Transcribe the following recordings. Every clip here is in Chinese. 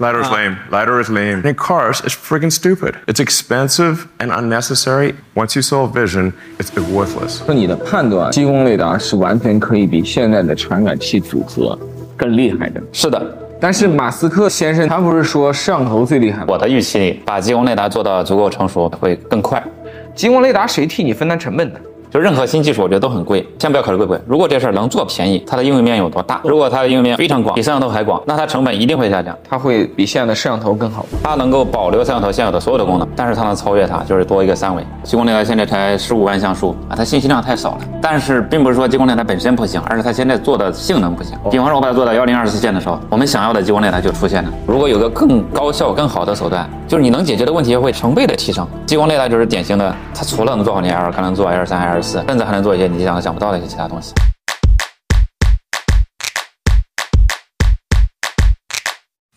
LiDAR is lame. LiDAR is lame. And cars is freaking stupid. It's expensive and unnecessary. Once you solve vision, it's worthless. 说你的判断，激光雷达是完全可以比现在的传感器组合更厉害的。是的，但是马斯克先生他不是说摄像头最厉害吗？我的预期里，把激光雷达做到足够成熟会更快。激光雷达谁替你分担成本的？就任何新技术，我觉得都很贵。先不要考虑贵不贵，如果这事儿能做便宜，它的应用面有多大？如果它的应用面非常广，比摄像头还广，那它成本一定会下降。它会比现在的摄像头更好。它能够保留摄像头现有的所有的功能，但是它能超越它，就是多一个三维。激光雷达现在才十五万像素啊，它信息量太少了。但是并不是说激光雷达本身不行，而是它现在做的性能不行。比方说，我把它做到幺零二四线的时候，我们想要的激光雷达就出现了。如果有个更高效、更好的手段，就是你能解决的问题会成倍的提升。激光雷达就是典型的，它除了能做好你 L，还能做 L 三、L 四，甚至还能做一些。你想想不到的一些其他东西。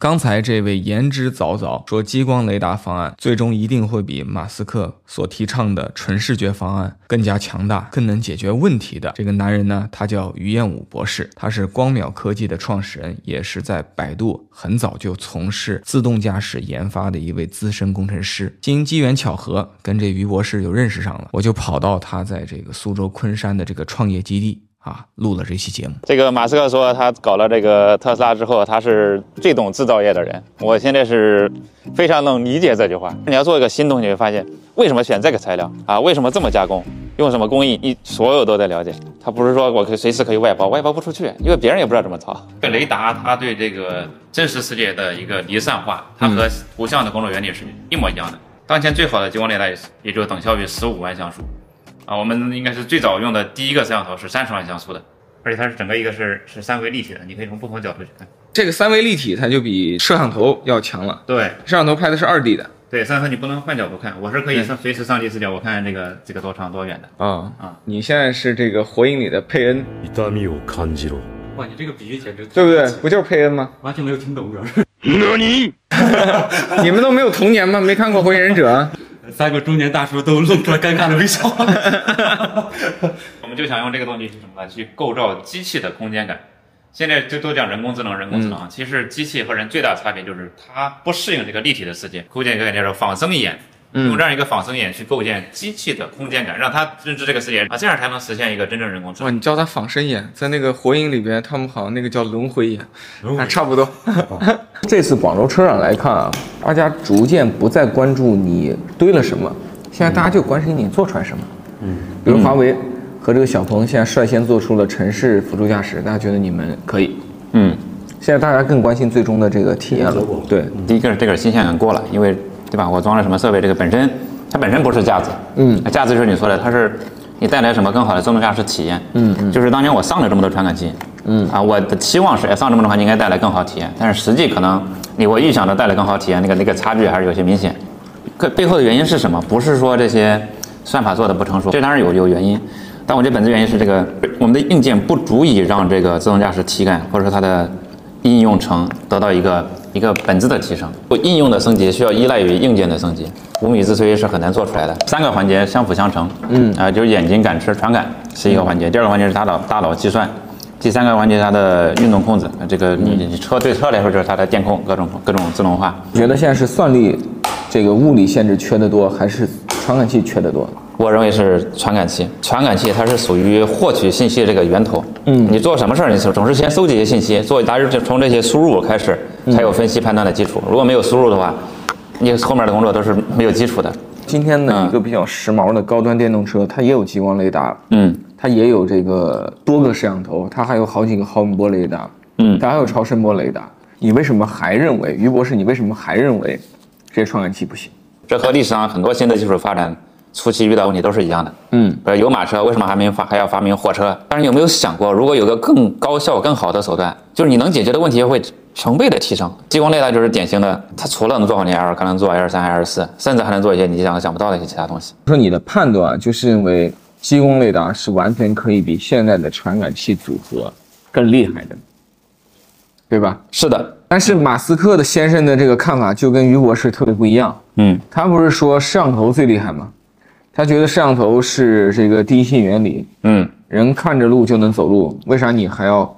刚才这位言之凿凿说，激光雷达方案最终一定会比马斯克所提倡的纯视觉方案更加强大、更能解决问题的这个男人呢？他叫于彦武博士，他是光秒科技的创始人，也是在百度很早就从事自动驾驶研发的一位资深工程师。经机缘巧合，跟这于博士就认识上了，我就跑到他在这个苏州昆山的这个创业基地。啊，录了这期节目。这个马斯克说他搞了这个特斯拉之后，他是最懂制造业的人。我现在是非常能理解这句话。你要做一个新东西，会发现为什么选这个材料啊？为什么这么加工？用什么工艺？你所有都在了解。他不是说我可以随时可以外包，外包不出去，因为别人也不知道怎么操。这雷达，它对这个真实世界的一个离散化，它和图像的工作原理是一模一样的。当前最好的激光雷达也就等效于十五万像素。啊，我们应该是最早用的第一个摄像头是三十万像素的，而且它是整个一个是是三维立体的，你可以从不同角度去看。这个三维立体它就比摄像头要强了。对，摄像头拍的是二 D 的。对，摄像头你不能换角度看，我是可以上随时上帝视角，我看这个这个多长多远的。啊啊！你现在是这个火影里的佩恩。哇，你这个比喻简直对不对？不就是佩恩吗？完全没有听懂，主要是。那你，你们都没有童年吗？没看过火影忍者？三个中年大叔都露出了尴尬的微笑。我们就想用这个东西是什么呢？去构造机器的空间感。现在就都讲人工智能，人工智能啊，其实机器和人最大的差别就是它不适应这个立体的世界，构建一个叫做仿生一眼。用这样一个仿生眼去构建机器的空间感，让它认知这个世界啊，这样才能实现一个真正人工智能。哇，你叫它仿生眼，在那个火影里边，他们好像那个叫轮回眼，啊，差不多。这次广州车展来看啊，大家逐渐不再关注你堆了什么，现在大家就关心你做出来什么。嗯，比如华为和这个小鹏现在率先做出了城市辅助驾驶，大家觉得你们可以。嗯，现在大家更关心最终的这个体验了。对，第一个是这个新鲜感过了，因为。对吧？我装了什么设备？这个本身它本身不是架子，嗯，架子就是你说的，它是你带来什么更好的自动驾驶体验？嗯嗯，就是当年我上了这么多传感器，嗯啊，我的期望是上这么多传感器应该带来更好体验，但是实际可能你我预想的带来更好体验，那个那个差距还是有些明显。可背后的原因是什么？不是说这些算法做的不成熟，这当然有有原因，但我觉得本质原因是这个我们的硬件不足以让这个自动驾驶体感或者说它的应用层得到一个。一个本质的提升，应用的升级需要依赖于硬件的升级。五米之锥是很难做出来的，三个环节相辅相成。嗯啊，就是眼睛感知、传感是一个环节，第二个环节是大脑大脑计算，第三个环节它的运动控制。这个你你车对车来说就是它的电控，各种各种自动化。你觉得现在是算力这个物理限制缺得多，还是传感器缺得多？我认为是传感器，传感器它是属于获取信息的这个源头。嗯，你做什么事儿，你总是先搜集一些信息，做，大致从这些输入开始，才有分析判断的基础。如果没有输入的话，你后面的工作都是没有基础的。今天呢，一个比较时髦的高端电动车，它也有激光雷达，嗯，它也有这个多个摄像头，它还有好几个毫米波雷达，嗯，它还有超声波雷达。你为什么还认为，于博士，你为什么还认为这些传感器不行？这和历史上很多新的技术发展。初期遇到问题都是一样的，嗯，比如，有马车，为什么还没发还要发明火车？但是有没有想过，如果有个更高效、更好的手段，就是你能解决的问题会成倍的提升？激光雷达就是典型的，它除了能做好你 L，还能做 L 三、L 四，甚至还能做一些你想想不到的一些其他东西。说你的判断就是认为激光雷达是完全可以比现在的传感器组合更厉害的，对吧？是的。但是马斯克的先生的这个看法就跟于博士特别不一样，嗯，他不是说摄像头最厉害吗？他觉得摄像头是这个第一性原理，嗯，人看着路就能走路，为啥你还要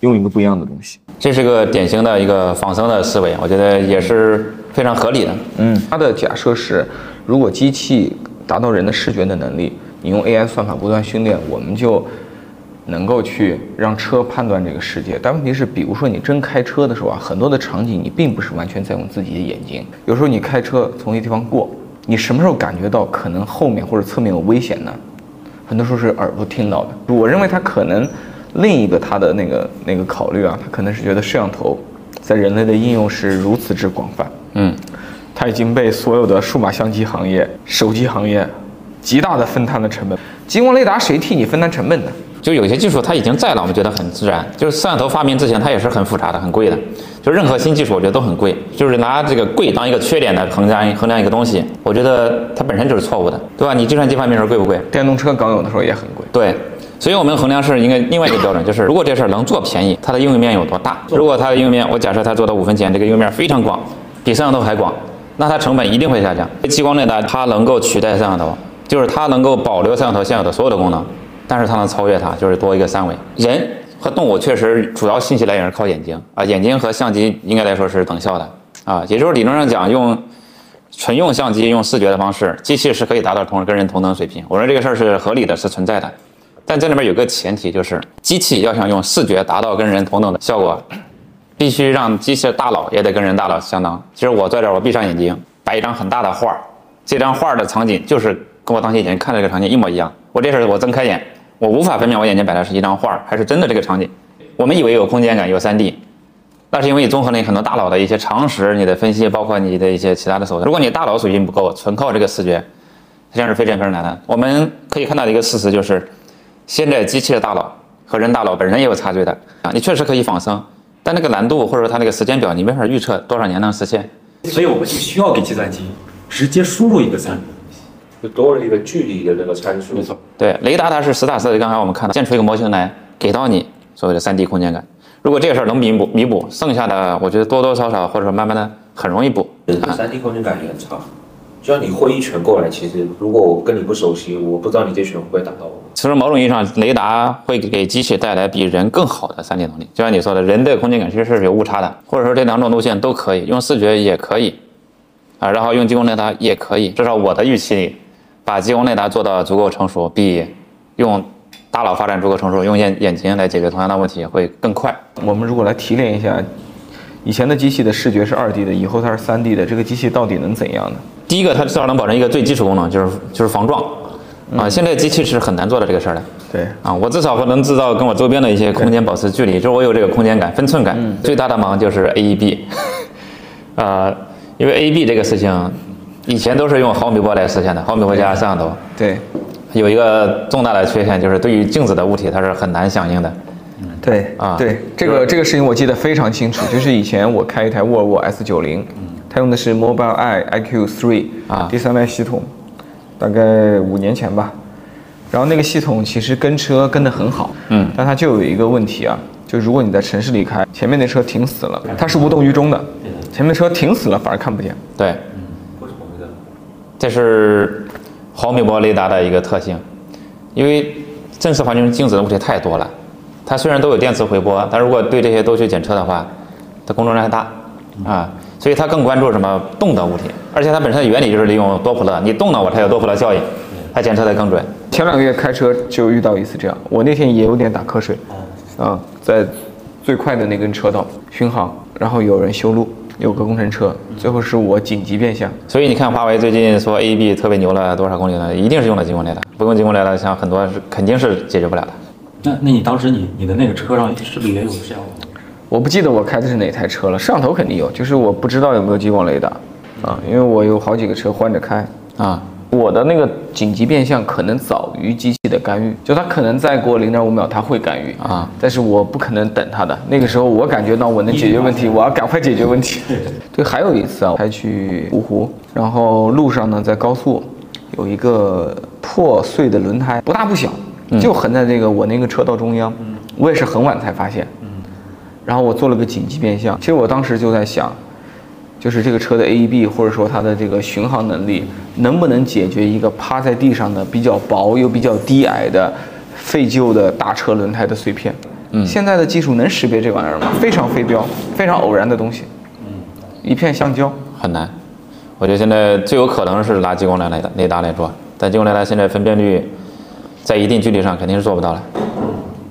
用一个不一样的东西。这是个典型的一个仿生的思维，我觉得也是非常合理的。嗯，他的假设是，如果机器达到人的视觉的能力，你用 AI 算法不断训练，我们就能够去让车判断这个世界。但问题是，比如说你真开车的时候啊，很多的场景你并不是完全在用自己的眼睛，有时候你开车从一个地方过，你什么时候感觉到可能后面或者侧面有危险呢？很多时候是耳朵听到的。我认为他可能另一个他的那个那个考虑啊，他可能是觉得摄像头在人类的应用是如此之广泛，嗯，它已经被所有的数码相机行业、手机行业极大的分摊了成本。激光雷达谁替你分担成本呢？就有些技术它已经在了，我们觉得很自然。就是摄像头发明之前，它也是很复杂的、很贵的。就任何新技术，我觉得都很贵。就是拿这个贵当一个缺点的衡量衡量一个东西，我觉得它本身就是错误的，对吧？你计算机发明时候贵不贵？电动车刚有的时候也很贵。对，所以我们衡量是应该另外一个标准，就是如果这事儿能做便宜，它的应用面有多大？如果它的应用面，我假设它做到五分钱，这个应用面非常广，比摄像头还广，那它成本一定会下降。激光雷达它能够取代摄像头，就是它能够保留摄像头现有的所有的功能，但是它能超越它，就是多一个三维。人和动物确实主要信息来源是靠眼睛啊，眼睛和相机应该来说是等效的啊，也就是理论上讲用。纯用相机用视觉的方式，机器是可以达到同跟人同等水平。我说这个事儿是合理的，是存在的。但这里面有个前提，就是机器要想用视觉达到跟人同等的效果，必须让机器的大脑也得跟人大脑相当。其实我在这儿，我闭上眼睛，摆一张很大的画儿，这张画儿的场景就是跟我当前眼睛看这个场景一模一样。我这时候我睁开眼，我无法分辨我眼前摆的是一张画儿还是真的这个场景。我们以为有空间感，有 3D。那是因为你综合了你很多大脑的一些常识，你的分析，包括你的一些其他的手段。如果你大脑水平不够，纯靠这个视觉，实际上是非常非常难的。我们可以看到的一个事实就是，现在机器的大脑和人大脑本身也有差距的啊。你确实可以仿生，但那个难度或者说它那个时间表，你没法预测多少年能实现。所以我们就需要给计算机直接输入一个三维，就多了一个距离的那个参数。没错，对，雷达它是实打实的，刚才我们看到建出一个模型来，给到你所谓的三 D 空间感。如果这个事儿能弥补弥补，剩下的我觉得多多少少或者说慢慢的很容易补。这个三 D 空间感也很差。就像你挥一拳过来，其实如果我跟你不熟悉，我不知道你这拳会不会打到我。其实某种意义上，雷达会给机器带来比人更好的三 D 能力。就像你说的，人的空间感其实是有误差的，或者说这两种路线都可以，用视觉也可以，啊，然后用激光雷达也可以。至少我的预期里，把激光雷达做到足够成熟，比用大脑发展足够成熟，用眼眼睛来解决同样的问题会更快。我们如果来提炼一下，以前的机器的视觉是二 D 的，以后它是三 D 的，这个机器到底能怎样呢？第一个，它至少能保证一个最基础功能，就是就是防撞。啊，现在机器是很难做到这个事儿的。对，啊，我至少能制造跟我周边的一些空间保持距离，就是我有这个空间感、分寸感。最大的忙就是 AEB，呃，因为 AEB 这个事情，以前都是用毫米波来实现的，毫米波加摄像头。对，有一个重大的缺陷，就是对于静止的物体，它是很难响应的。对啊对，这个这个事情我记得非常清楚，就是以前我开一台沃尔沃 S 9 0它用的是 Mobileye iQ 3啊第三代系统，大概五年前吧。然后那个系统其实跟车跟得很好，嗯但它就有一个问题啊，就如果你在城市里开，前面那车停死了，它是无动于衷的，前面车停死了反而看不见。对，这是毫米波雷达的一个特性，因为真实环境中静止的物体太多了，它虽然都有电磁回波，但如果对这些都去检测的话，它工作量太大啊，所以它更关注什么动的物体，而且它本身的原理就是利用多普勒，你动了我才有多普勒效应，它检测的更准。前两个月开车就遇到一次这样，我那天也有点打瞌睡，啊，在最快的那根车道巡航，然后有人修路，有个工程车，最后是我紧急变向，所以你看，华为最近说 AEB 特别牛了多少公里呢？一定是用了激光雷达，不用激光雷达，像很多是肯定是解决不了的。那那你当时你你的那个车上是不是也有摄像头？我不记得我开的是哪台车了，摄像头肯定有，就是我不知道有没有激光雷达，啊，因为我有好几个车换着开，啊，我的那个紧急变向可能早于机器的干预，就它可能再过零点五秒它会干预啊，但是我不可能等它的。那个时候我感觉到我能解决问题，我要赶快解决问题。对，还有一次啊，还去芜湖，然后路上呢在高速有一个破碎的轮胎，不大不小，就横在这个我那个车道中央，我也是很晚才发现，然后我做了个紧急变向。其实我当时就在想。就是这个车的 AEB 或者说它的这个巡航能力，能不能解决一个趴在地上的比较薄又比较低矮的废旧的大车轮胎的碎片？嗯，现在的技术能识别这玩意儿吗？非常非标，非常偶然的东西。嗯，一片橡胶很难。我觉得现在最有可能是拿激光雷达雷达来做，但激光雷达现在分辨率在一定距离上肯定是做不到了。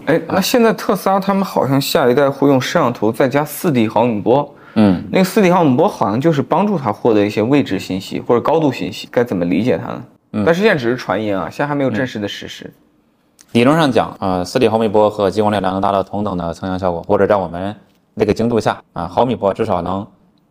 哎，那现在特斯拉他们好像下一代会用摄像头再加四 D 毫米波。嗯，那个四 D 毫米波好像就是帮助它获得一些位置信息或者高度信息，该怎么理解它呢？嗯，但是现在只是传言啊，现在还没有正式的实施。理论上讲，啊，四 D 毫米波和激光雷达能达到同等的成像效果，或者在我们那个精度下，啊，毫米波至少能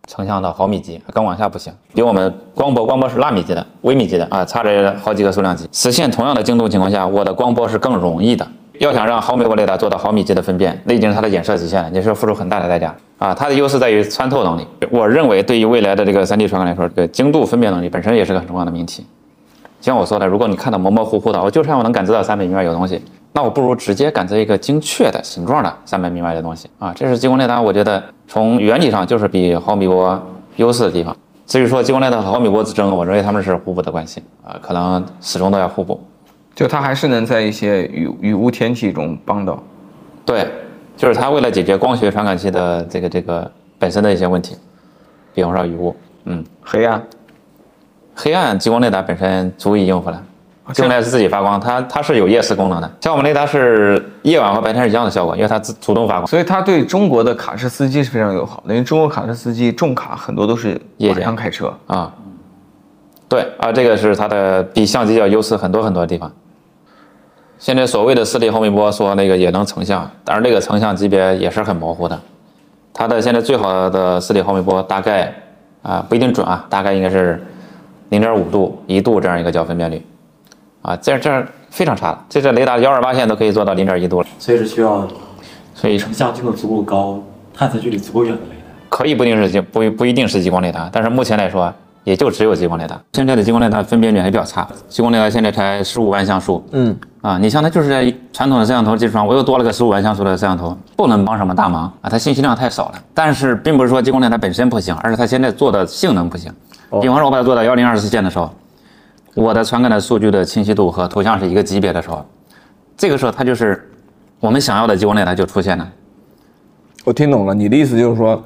成像到毫米级，更往下不行。比我们光波，光波是纳米级的、微米级的啊，差着好几个数量级。实现同样的精度情况下，我的光波是更容易的。要想让毫米波雷达做到毫米级的分辨，那已经是它的衍射极限了，你是要付出很大的代价啊。它的优势在于穿透能力。我认为对于未来的这个 3D 传感来说，这个精度分辨能力本身也是个很重要的命题。像我说的，如果你看到模模糊糊的，我就算我能感知到三百米外有东西，那我不如直接感知一个精确的形状的三百米外的东西啊！这是激光雷达，我觉得从原理上就是比毫米波优势的地方。至于说激光雷达和毫米波之争，我认为他们是互补的关系啊，可能始终都要互补。就它还是能在一些雨雨雾天气中帮到。对，就是它为了解决光学传感器的这个这个本身的一些问题，比方说雨雾，嗯，黑暗。黑暗激光雷达本身足以应付了，用来是自己发光，它它是有夜视功能的。像我们雷达是夜晚和白天是一样的效果，因为它自主动发光，所以它对中国的卡车司机是非常友好的。因为中国卡车司机重卡很多都是夜间开车啊。对啊，这个是它的比相机要优势很多很多的地方。现在所谓的四 D 毫米波说那个也能成像，但是那个成像级别也是很模糊的。它的现在最好的四 D 毫米波大概啊不一定准啊，大概应该是。零点五度、一度这样一个角分辨率，啊，这这非常差这这雷达幺二八线都可以做到零点一度了，所以是需要，所以成像精度足够高、探测距离足够远的雷达。可以不一定是激不不一定是激光雷达，但是目前来说也就只有激光雷达。现在的激光雷达分辨率还比较差，激光雷达现在才十五万像素。嗯，啊，你像它就是在传统的摄像头基础上，我又多了个十五万像素的摄像头，不能帮什么大忙啊，它信息量太少了。但是并不是说激光雷达本身不行，而是它现在做的性能不行。比方说，我把它做到幺零二四线的时候，我的传感的数据的清晰度和图像是一个级别的时候，这个时候它就是我们想要的激光雷达就出现了。我听懂了，你的意思就是说，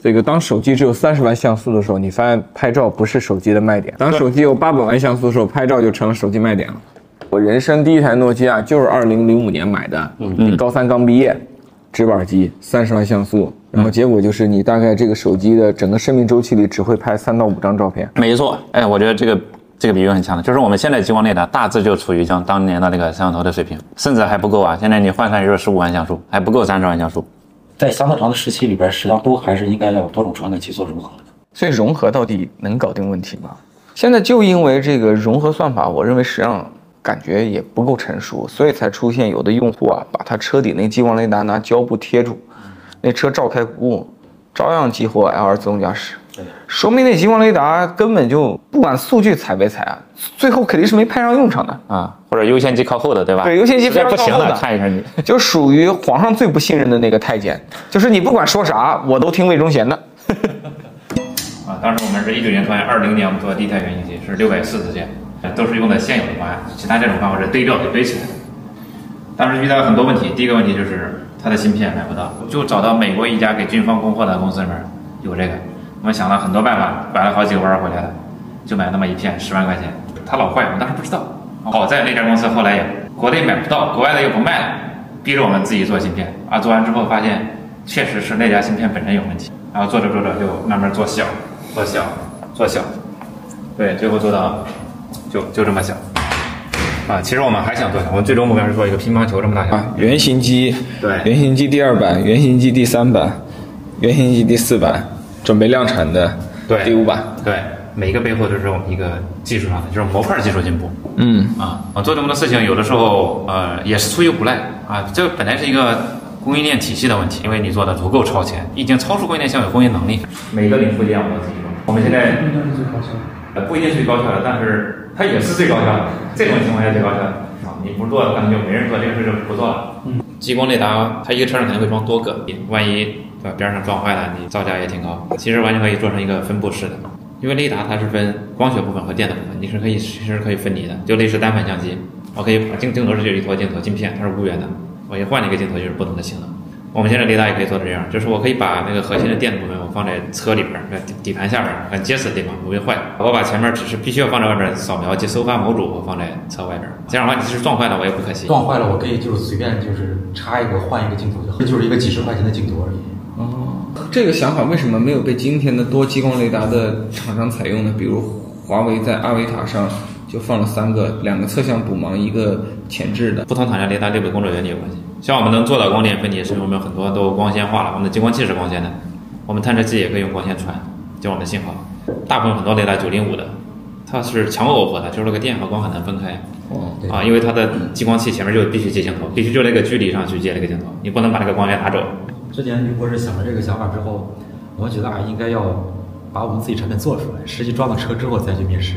这个当手机只有三十万像素的时候，你发现拍照不是手机的卖点；当手机有八百万像素的时候，拍照就成了手机卖点了。我人生第一台诺基亚就是二零零五年买的，嗯，高三刚毕业，直板机，三十万像素。然后结果就是你大概这个手机的整个生命周期里只会拍三到五张照片。没错，哎，我觉得这个这个比喻很强的，就是我们现在激光雷达大致就处于像当年的那个摄像头的水平，甚至还不够啊。现在你换算就是十五万像素，还不够三十万像素。在相当长的时期里边，实际上都还是应该要有多种传感器做融合的。所以融合到底能搞定问题吗？现在就因为这个融合算法，我认为实际上感觉也不够成熟，所以才出现有的用户啊，把他车底那激光雷达拿胶布贴住。那车照开不误，照样激活 L2 自动驾驶。说明那激光雷达根本就不管数据采没采啊，最后肯定是没派上用场的啊，或者优先级靠后的，对吧？对，优先级非常靠后的。看一下你，就属于皇上最不信任的那个太监，就是你不管说啥，我都听魏忠贤的。啊，当时我们是一九年创业，二零年我们做的第一台原型机是六百四十件，都是用的现有的方案，其他这种方法是堆料给堆起来的。当时遇到了很多问题，第一个问题就是。它的芯片买不到，就找到美国一家给军方供货的公司里面有这个。我们想了很多办法，拐了好几个弯回来了，就买那么一片十万块钱。它老坏，我们当时不知道。好在那家公司后来也国内买不到，国外的又不卖了，逼着我们自己做芯片。啊，做完之后发现确实是那家芯片本身有问题。然后做着做着就慢慢做小，做小，做小，对，最后做到就就这么小。啊，其实我们还想做，我们最终目标是做一个乒乓球这么大小。啊，原型机，对，原型机第二版，原型机第三版，原型机第四版，准备量产的，对，第五版，对，每一个背后都是我们一个技术上的，就是模块技术进步。嗯，啊，我做这么多事情，有的时候呃也是出于无奈啊，这本来是一个供应链体系的问题，因为你做的足够超前，已经超出供应链现有供应能力。每个零部件我们自己做，我们现在不一定是最高效，呃，不一定是最高效的，但是。它也是最高效的，这种情况下最高效的啊！你不做，可能就没人做，这个事就不做了。嗯，激光雷达它一个车上可能会装多个，万一对吧边上撞坏了，你造价也挺高。其实完全可以做成一个分布式的，因为雷达它是分光学部分和电子部分，你是可以其实可以分离的，就类似单反相机，我可以把镜镜头是就一坨镜头镜片，它是无源的，我一换一个镜头就是不同的性能。我们现在雷达也可以做到这样，就是我可以把那个核心的电子部分我放在车里边儿，在底底盘下边儿很结实的地方不会坏。我把前面只是必须要放在外边扫描及收发模组，我放在车外边儿。这样的话，你即使撞坏了，我也不可惜。撞坏了，我可以就是随便就是插一个换一个镜头就好，这 就是一个几十块钱的镜头而已。哦这个想法为什么没有被今天的多激光雷达的厂商采用呢？比如华为在阿维塔上就放了三个，两个侧向补盲，一个前置的。不同厂家雷达内部工作原理有关系。像我们能做到光电分离，是因为我们很多都光纤化了，我们的激光器是光纤的，我们探测器也可以用光纤传，就我们的信号。大部分很多雷达九零五的，它是强耦合的，就是那个电和光很难分开。哦，啊，因为它的激光器前面就必须接镜头，必须就那个距离上去接那个镜头，你不能把那个光源拿走。之前于博士想了这个想法之后，我们觉得啊，应该要把我们自己产品做出来，实际装到车之后再去面试。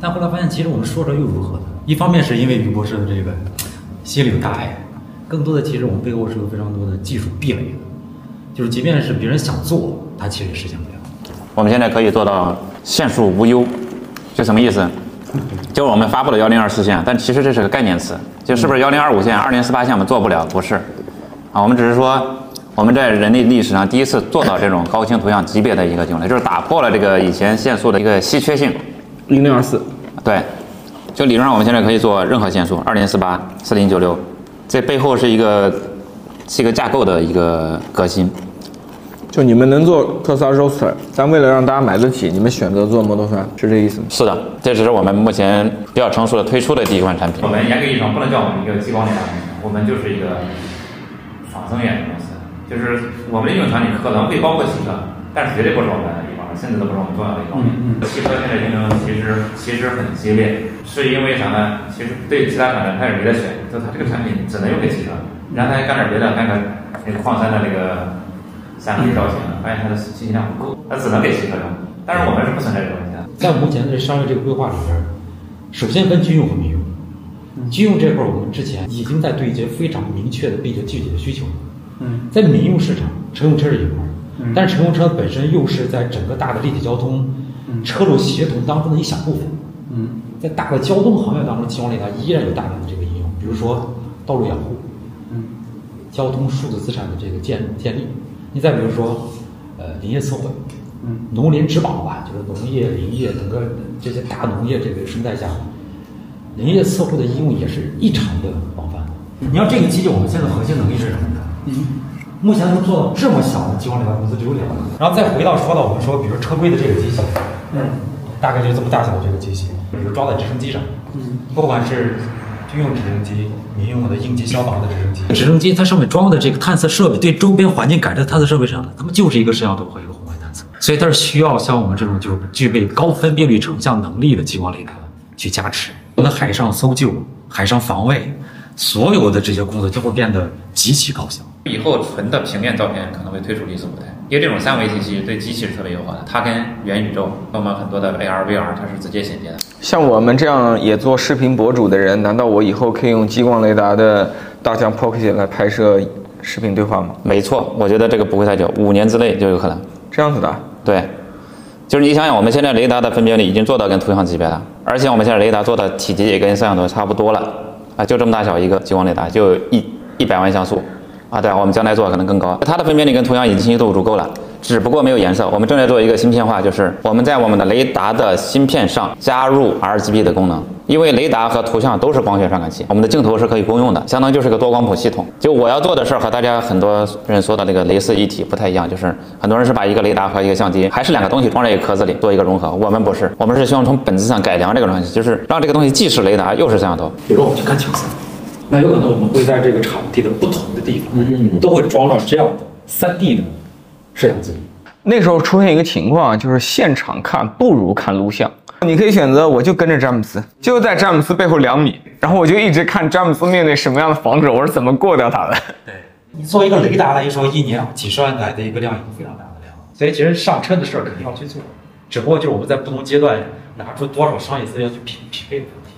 但后来发现，其实我们说着又如何呢？一方面是因为于博士的这个心里有大爱，更多的其实我们背后是有非常多的技术壁垒的，就是即便是别人想做，他其实也实现不了。我们现在可以做到线束无忧，这什么意思？就是我们发布了幺零二四线，但其实这是个概念词，就是不是幺零二五线、二零四八线我们做不了？不是，啊，我们只是说我们在人类历史上第一次做到这种高清图像级别的一个定位，就是打破了这个以前线束的一个稀缺性。零零二四，对，就理论上我们现在可以做任何线束，二零四八、四零九六，这背后是一个是一个架构的一个革新。就你们能做特斯拉 Roadster，但为了让大家买得起，你们选择做 Model 3，是这意思吗？是的，这只是我们目前比较成熟的推出的第一款产品。我们严格意义上不能叫我们一个激光雷达公司，我们就是一个仿生远景公司。就是我们的应用场景可能会包括汽车，但是绝对不是我们的甚至都不是我们重要的一方面。汽车现在竞争其实其实很激烈，是因为啥呢？其实对其他厂商他也没得选，就他这个产品只能用给汽车，然后他干点别的，干个那个矿山的那个。三 D 造型，发现它的信息量不够，它只能给汽车用。但是我们是不存在这个问题的。在目前的商业这个规划里边，首先分军用和民用。军用这块儿，我们之前已经在对接非常明确的并且具体的需求。嗯，在民用市场，乘用车是一块儿，但是乘用车本身又是在整个大的立体交通、车路协同当中的一小部分。嗯，在大的交通行业当中，激光雷达依然有大量的这个应用，比如说道路养护，嗯，交通数字资产的这个建建立。你再比如说，呃，林业测绘，嗯，农林植保吧，就是农业、林业整个这些大农业这个生态下，林业测绘的应用也是异常的广泛。你要这个机器，我们现在核心能力是什么呢？嗯，目前能做到这么小的激光雷达公司只有两个。然后再回到说到我们说，比如车规的这个机器，嗯，大概就这么大小的这个机器，比如装在直升机上，嗯，不管是军用直升机、民用的应急消防的直升机，直升机它上面装的这个探测设备，对周边环境感知的探测设备上呢，它们就是一个摄像头和一个红外探测，所以它是需要像我们这种就是具备高分辨率成像能力的激光雷达去加持。我们的海上搜救、海上防卫，所有的这些工作就会变得极其高效。以后纯的平面照片可能会退出历史舞台，因为这种三维信息对机器是特别友好的，它跟元宇宙、跟我们很多的 AR、VR 它是直接衔接的。像我们这样也做视频博主的人，难道我以后可以用激光雷达的大疆 Pocket 来拍摄视频对话吗？没错，我觉得这个不会太久，五年之内就有可能。这样子的，对，就是你想想，我们现在雷达的分辨率已经做到跟图像级别了，而且我们现在雷达做的体积也跟摄像头差不多了，啊，就这么大小一个激光雷达，就一一百万像素，啊，对啊，我们将来做可能更高，它的分辨率跟图像已经清晰度足够了。只不过没有颜色，我们正在做一个芯片化，就是我们在我们的雷达的芯片上加入 RGB 的功能，因为雷达和图像都是光学传感器，我们的镜头是可以共用的，相当于就是个多光谱系统。就我要做的事儿和大家很多人说的那个雷四一体不太一样，就是很多人是把一个雷达和一个相机还是两个东西装在一个壳子里做一个融合，我们不是，我们是希望从本质上改良这个东西，就是让这个东西既是雷达又是摄像头。比如我们去看球赛，那有可能我们会在这个场地的不同的地方，都会装上这样的三 D 的摄像机。那时候出现一个情况，就是现场看不如看录像。你可以选择，我就跟着詹姆斯，就在詹姆斯背后两米，然后我就一直看詹姆斯面对什么样的防守，我是怎么过掉他的。对你作为一个雷达来说，一年几十万台的一个量，一个非常大的量。所以其实上车的事儿肯定要去做，只不过就是我们在不同阶段拿出多少商业资源去匹匹配的问题。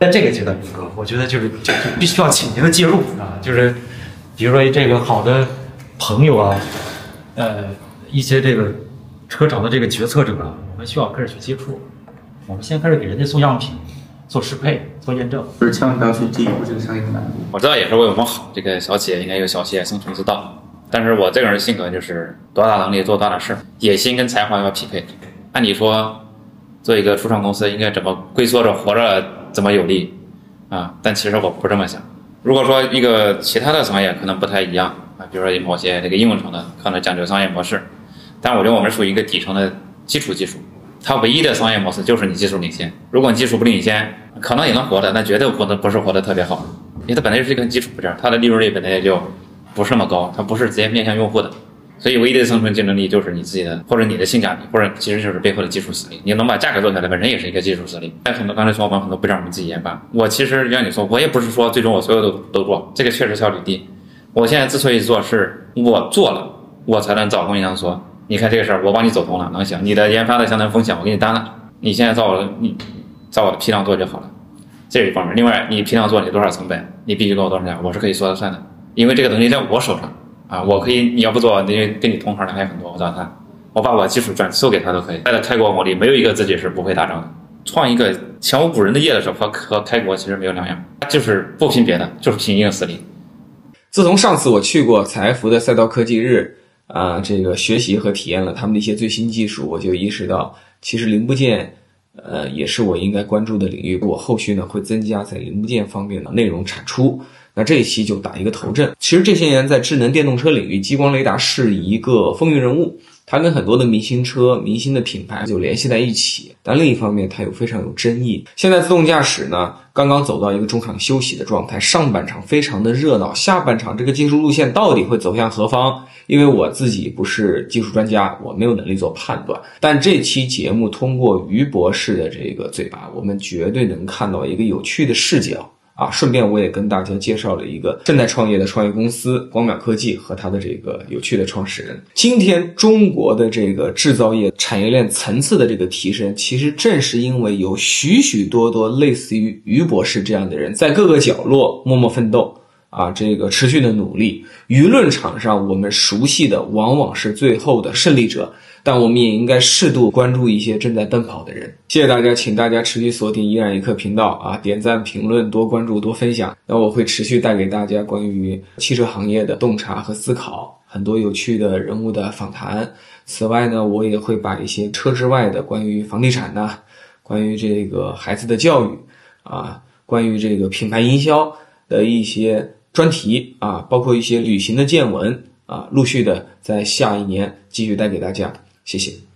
在这个阶段，明哥，我觉得就是就就必须要请您的介入啊，就是比如说这个好的朋友啊，呃，一些这个车厂的这个决策者啊，我们需要开始去接触。我们先开始给人家送样品，做适配、做验证。就是千万不要去低估这个商业的难度。我知道也是为我们好，这个小企业应该有小企业生存之道。但是我这个人性格就是多大能力做多大事儿，野心跟才华要匹配。按理说，做一个初创公司应该怎么龟缩着活着怎么有利啊？但其实我不这么想。如果说一个其他的行业可能不太一样啊，比如说某些这个应用层的可能讲究商业模式，但我觉得我们属于一个底层的基础技术，它唯一的商业模式就是你技术领先。如果你技术不领先，可能也能活的，但绝对活的不是活得特别好，因为它本来就是一个基础部件，它的利润率本来也就不是那么高，它不是直接面向用户的。所以唯一的生存竞争力就是你自己的，或者你的性价比，或者其实就是背后的技术实力。你能把价格做下来，本身也是一个技术实力。但很多刚才说我们很多部件我们自己研发，我其实像你说，我也不是说最终我所有都都做，这个确实效率低。我现在之所以做，是我做了，我才能找供应商说，你看这个事儿我帮你走通了，能行。你的研发的相当风险我给你担了，你现在照我的你照我的批量做就好了，这是一方面。另外，你批量做你多少成本，你必须给我多少钱，我是可以说了算的，因为这个东西在我手上。啊，我可以，你要不做，那跟你同行的还有很多，我找他，我把我技术转授给他都可以。在开国某地，没有一个自己是不会打仗的。创一个前无古人的业的时候，和和开国其实没有两样，就是不拼别的，就是拼硬实力。自从上次我去过采埃孚的赛道科技日啊，这个学习和体验了他们的一些最新技术，我就意识到，其实零部件，呃，也是我应该关注的领域。我后续呢会增加在零部件方面的内容产出。那这一期就打一个头阵。其实这些年在智能电动车领域，激光雷达是一个风云人物，它跟很多的明星车、明星的品牌就联系在一起。但另一方面，它又非常有争议。现在自动驾驶呢，刚刚走到一个中场休息的状态，上半场非常的热闹，下半场这个技术路线到底会走向何方？因为我自己不是技术专家，我没有能力做判断。但这期节目通过于博士的这个嘴巴，我们绝对能看到一个有趣的视角。啊，顺便我也跟大家介绍了一个正在创业的创业公司光秒科技和它的这个有趣的创始人。今天中国的这个制造业产业链层次的这个提升，其实正是因为有许许多多类似于于博士这样的人在各个角落默默奋斗啊，这个持续的努力。舆论场上我们熟悉的往往是最后的胜利者。但我们也应该适度关注一些正在奔跑的人。谢谢大家，请大家持续锁定依然一刻频道啊，点赞、评论、多关注、多分享。那我会持续带给大家关于汽车行业的洞察和思考，很多有趣的人物的访谈。此外呢，我也会把一些车之外的关于房地产呐，关于这个孩子的教育啊，关于这个品牌营销的一些专题啊，包括一些旅行的见闻啊，陆续的在下一年继续带给大家。谢谢。